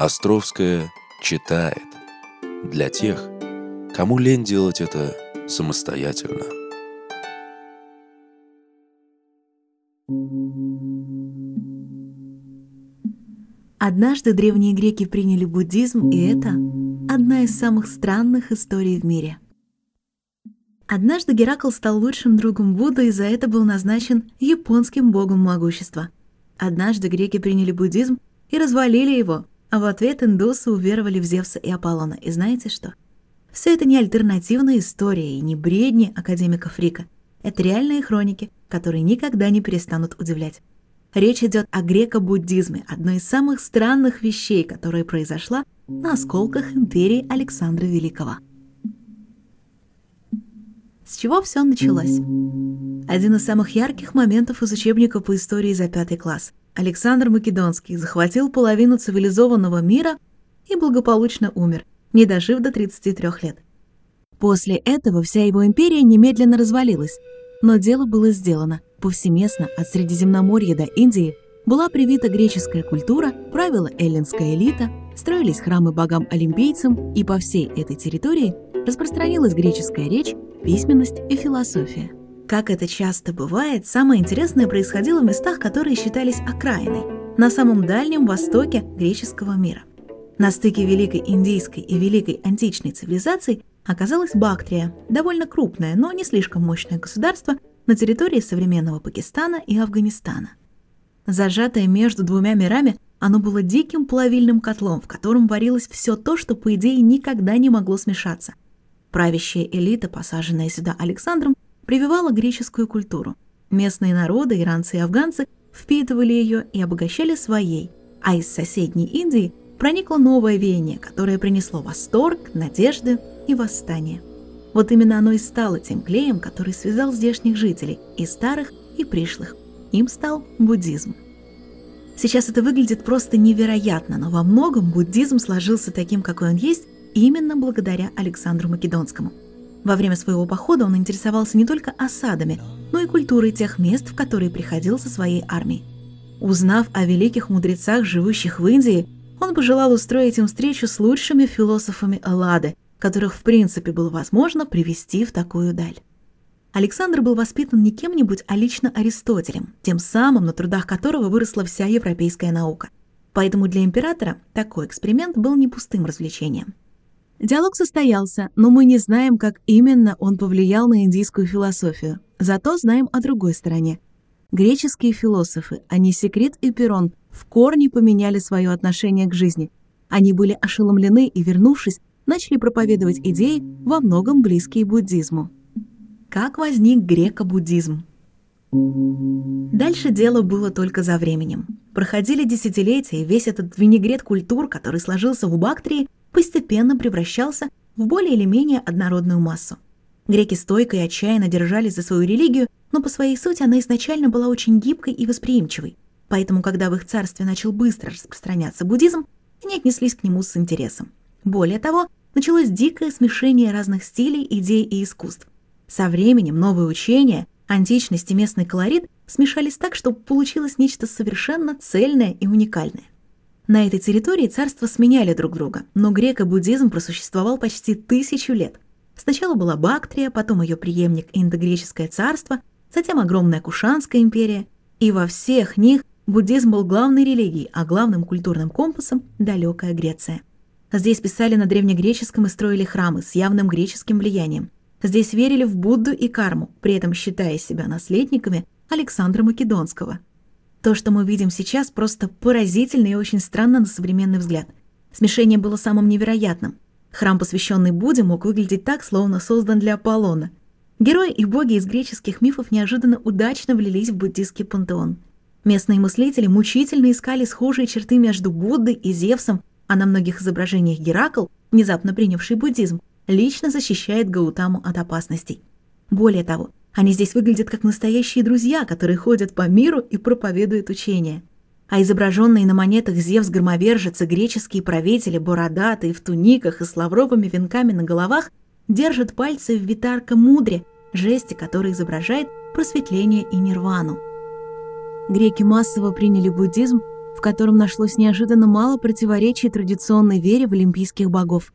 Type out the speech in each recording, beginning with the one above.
Островская читает для тех, кому лень делать это самостоятельно. Однажды древние греки приняли буддизм, и это одна из самых странных историй в мире. Однажды Геракл стал лучшим другом Будды и за это был назначен японским богом могущества. Однажды греки приняли буддизм и развалили его, а в ответ индусы уверовали в Зевса и Аполлона. И знаете что? Все это не альтернативная история и не бредни академика Фрика. Это реальные хроники, которые никогда не перестанут удивлять. Речь идет о греко-буддизме, одной из самых странных вещей, которая произошла на осколках империи Александра Великого. С чего все началось? Один из самых ярких моментов из учебника по истории за пятый класс. Александр Македонский захватил половину цивилизованного мира и благополучно умер, не дожив до 33 лет. После этого вся его империя немедленно развалилась, но дело было сделано. Повсеместно от Средиземноморья до Индии была привита греческая культура, правила эллинская элита, строились храмы богам-олимпийцам, и по всей этой территории распространилась греческая речь, письменность и философия. Как это часто бывает, самое интересное происходило в местах, которые считались окраиной, на самом дальнем востоке греческого мира. На стыке Великой Индийской и Великой Античной цивилизаций оказалась Бактрия, довольно крупное, но не слишком мощное государство на территории современного Пакистана и Афганистана. Зажатое между двумя мирами, оно было диким плавильным котлом, в котором варилось все то, что, по идее, никогда не могло смешаться. Правящая элита, посаженная сюда Александром, прививала греческую культуру. Местные народы, иранцы и афганцы, впитывали ее и обогащали своей, а из соседней Индии проникло новое веяние, которое принесло восторг, надежды и восстание. Вот именно оно и стало тем клеем, который связал здешних жителей, и старых, и пришлых. Им стал буддизм. Сейчас это выглядит просто невероятно, но во многом буддизм сложился таким, какой он есть, именно благодаря Александру Македонскому – во время своего похода он интересовался не только осадами, но и культурой тех мест, в которые приходил со своей армией. Узнав о великих мудрецах, живущих в Индии, он пожелал устроить им встречу с лучшими философами Эллады, которых в принципе было возможно привести в такую даль. Александр был воспитан не кем-нибудь, а лично Аристотелем, тем самым, на трудах которого выросла вся европейская наука. Поэтому для императора такой эксперимент был не пустым развлечением. Диалог состоялся, но мы не знаем, как именно он повлиял на индийскую философию. Зато знаем о другой стороне. Греческие философы, не Секрет и Перрон, в корне поменяли свое отношение к жизни. Они были ошеломлены и, вернувшись, начали проповедовать идеи, во многом близкие буддизму. Как возник греко-буддизм? Дальше дело было только за временем. Проходили десятилетия, и весь этот винегрет культур, который сложился в Бактрии, постепенно превращался в более или менее однородную массу. Греки стойко и отчаянно держались за свою религию, но по своей сути она изначально была очень гибкой и восприимчивой. Поэтому, когда в их царстве начал быстро распространяться буддизм, они отнеслись к нему с интересом. Более того, началось дикое смешение разных стилей, идей и искусств. Со временем новые учения, античность и местный колорит смешались так, что получилось нечто совершенно цельное и уникальное. На этой территории царства сменяли друг друга, но греко-буддизм просуществовал почти тысячу лет. Сначала была Бактрия, потом ее преемник Индогреческое царство, затем огромная Кушанская империя, и во всех них буддизм был главной религией, а главным культурным компасом – далекая Греция. Здесь писали на древнегреческом и строили храмы с явным греческим влиянием. Здесь верили в Будду и карму, при этом считая себя наследниками Александра Македонского – то, что мы видим сейчас, просто поразительно и очень странно на современный взгляд. Смешение было самым невероятным. Храм, посвященный Будде, мог выглядеть так, словно создан для Аполлона. Герои и боги из греческих мифов неожиданно удачно влились в буддийский пантеон. Местные мыслители мучительно искали схожие черты между Буддой и Зевсом, а на многих изображениях Геракл, внезапно принявший буддизм, лично защищает Гаутаму от опасностей. Более того, они здесь выглядят как настоящие друзья, которые ходят по миру и проповедуют учения. А изображенные на монетах Зевс-громовержец и греческие правители, бородатые, в туниках и с лавровыми венками на головах, держат пальцы в витарка мудре, жесте, который изображает просветление и нирвану. Греки массово приняли буддизм, в котором нашлось неожиданно мало противоречий традиционной вере в олимпийских богов.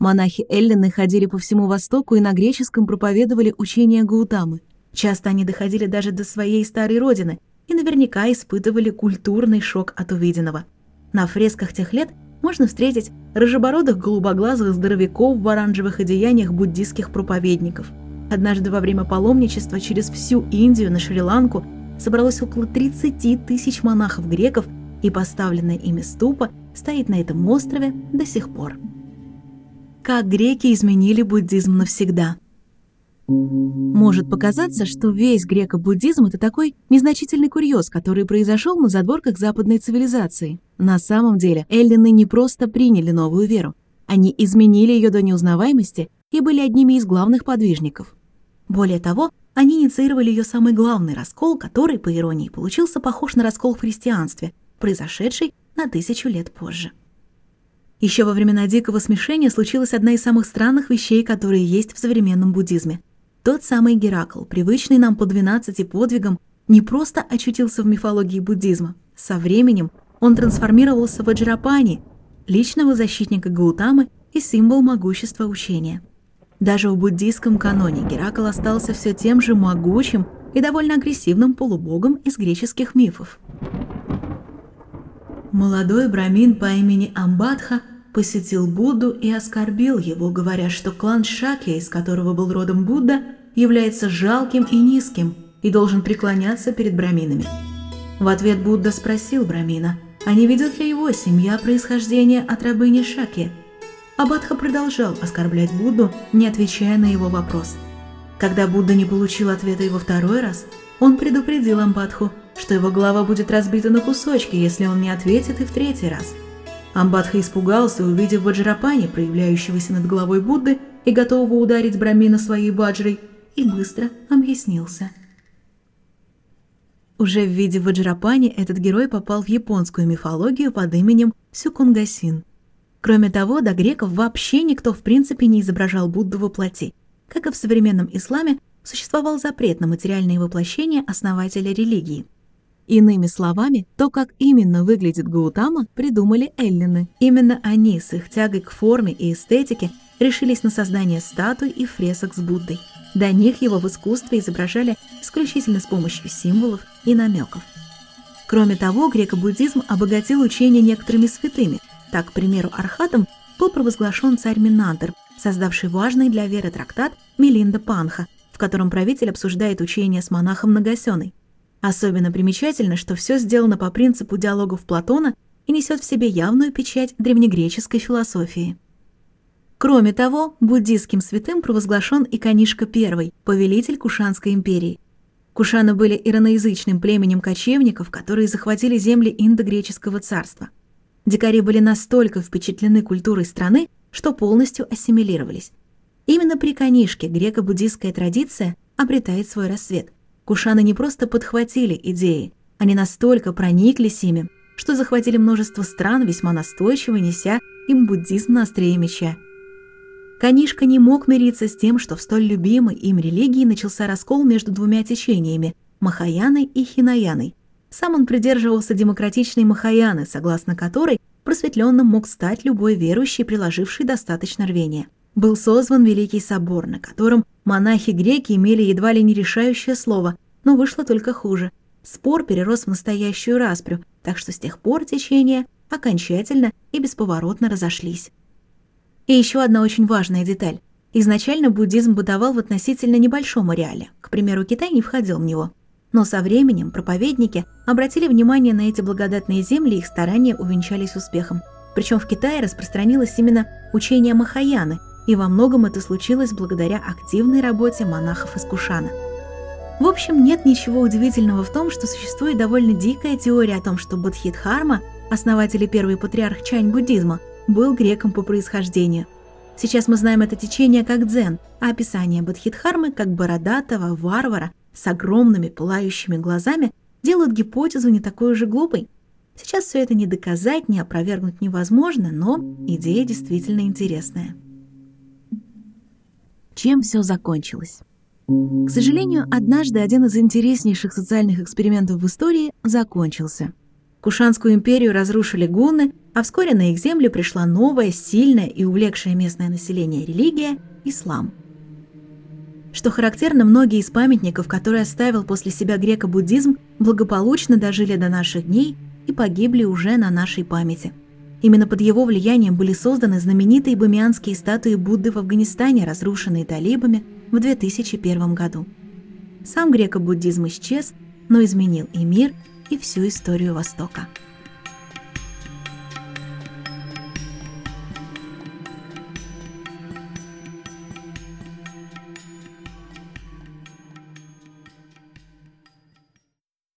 Монахи Эллины ходили по всему Востоку и на греческом проповедовали учения Гаутамы. Часто они доходили даже до своей старой родины и наверняка испытывали культурный шок от увиденного. На фресках тех лет можно встретить рыжебородых голубоглазых здоровяков в оранжевых одеяниях буддийских проповедников. Однажды во время паломничества через всю Индию на Шри-Ланку собралось около 30 тысяч монахов-греков, и поставленная ими ступа стоит на этом острове до сих пор. Как греки изменили буддизм навсегда – может показаться, что весь греко-буддизм — это такой незначительный курьез, который произошел на задворках западной цивилизации. На самом деле, эллины не просто приняли новую веру. Они изменили ее до неузнаваемости и были одними из главных подвижников. Более того, они инициировали ее самый главный раскол, который, по иронии, получился похож на раскол в христианстве, произошедший на тысячу лет позже. Еще во времена Дикого смешения случилась одна из самых странных вещей, которые есть в современном буддизме — тот самый Геракл, привычный нам по 12 подвигам, не просто очутился в мифологии буддизма. Со временем он трансформировался в Аджрапани, личного защитника Гаутамы и символ могущества учения. Даже в буддийском каноне Геракл остался все тем же могучим и довольно агрессивным полубогом из греческих мифов. Молодой брамин по имени Амбадха посетил Будду и оскорбил его, говоря, что клан Шакья, из которого был родом Будда, является жалким и низким и должен преклоняться перед браминами. В ответ Будда спросил брамина, а не ведет ли его семья происхождения от рабыни Шаки. Абадха продолжал оскорблять Будду, не отвечая на его вопрос. Когда Будда не получил ответа его второй раз, он предупредил Амбадху, что его голова будет разбита на кусочки, если он не ответит и в третий раз – Амбадха испугался, увидев Ваджрапани, проявляющегося над головой Будды и готового ударить Брамина своей баджрой, и быстро объяснился. Уже в виде Ваджрапани этот герой попал в японскую мифологию под именем Сюкунгасин. Кроме того, до греков вообще никто в принципе не изображал Будду во плоти. Как и в современном исламе, существовал запрет на материальные воплощения основателя религии – Иными словами, то, как именно выглядит Гаутама, придумали эллины. Именно они с их тягой к форме и эстетике решились на создание статуй и фресок с Буддой. До них его в искусстве изображали исключительно с помощью символов и намеков. Кроме того, греко-буддизм обогатил учение некоторыми святыми. Так, к примеру, архатом был провозглашен царь Минантер, создавший важный для веры трактат Мелинда Панха, в котором правитель обсуждает учение с монахом Нагасёной. Особенно примечательно, что все сделано по принципу диалогов Платона и несет в себе явную печать древнегреческой философии. Кроме того, буддийским святым провозглашен и Канишка I, повелитель Кушанской империи. Кушаны были ираноязычным племенем кочевников, которые захватили земли индогреческого царства. Дикари были настолько впечатлены культурой страны, что полностью ассимилировались. Именно при Канишке греко-буддийская традиция обретает свой рассвет – Кушаны не просто подхватили идеи, они настолько прониклись ими, что захватили множество стран, весьма настойчиво неся им буддизм на острие меча. Канишка не мог мириться с тем, что в столь любимой им религии начался раскол между двумя течениями – Махаяной и Хинаяной. Сам он придерживался демократичной Махаяны, согласно которой просветленным мог стать любой верующий, приложивший достаточно рвения – был созван Великий Собор, на котором монахи-греки имели едва ли не решающее слово, но вышло только хуже. Спор перерос в настоящую распрю, так что с тех пор течения окончательно и бесповоротно разошлись. И еще одна очень важная деталь. Изначально буддизм бытовал в относительно небольшом ареале, к примеру, Китай не входил в него. Но со временем проповедники обратили внимание на эти благодатные земли и их старания увенчались успехом. Причем в Китае распространилось именно учение Махаяны – и во многом это случилось благодаря активной работе монахов из Кушана. В общем, нет ничего удивительного в том, что существует довольно дикая теория о том, что Бодхидхарма, основатель и первый патриарх чань-буддизма, был греком по происхождению. Сейчас мы знаем это течение как дзен, а описание Бодхидхармы как бородатого варвара с огромными пылающими глазами делают гипотезу не такой уже глупой. Сейчас все это не доказать, не опровергнуть невозможно, но идея действительно интересная чем все закончилось. К сожалению, однажды один из интереснейших социальных экспериментов в истории закончился. Кушанскую империю разрушили гунны, а вскоре на их земли пришла новая, сильная и увлекшая местное население религия – ислам. Что характерно, многие из памятников, которые оставил после себя греко-буддизм, благополучно дожили до наших дней и погибли уже на нашей памяти. Именно под его влиянием были созданы знаменитые бамианские статуи Будды в Афганистане, разрушенные талибами в 2001 году. Сам греко-буддизм исчез, но изменил и мир, и всю историю Востока.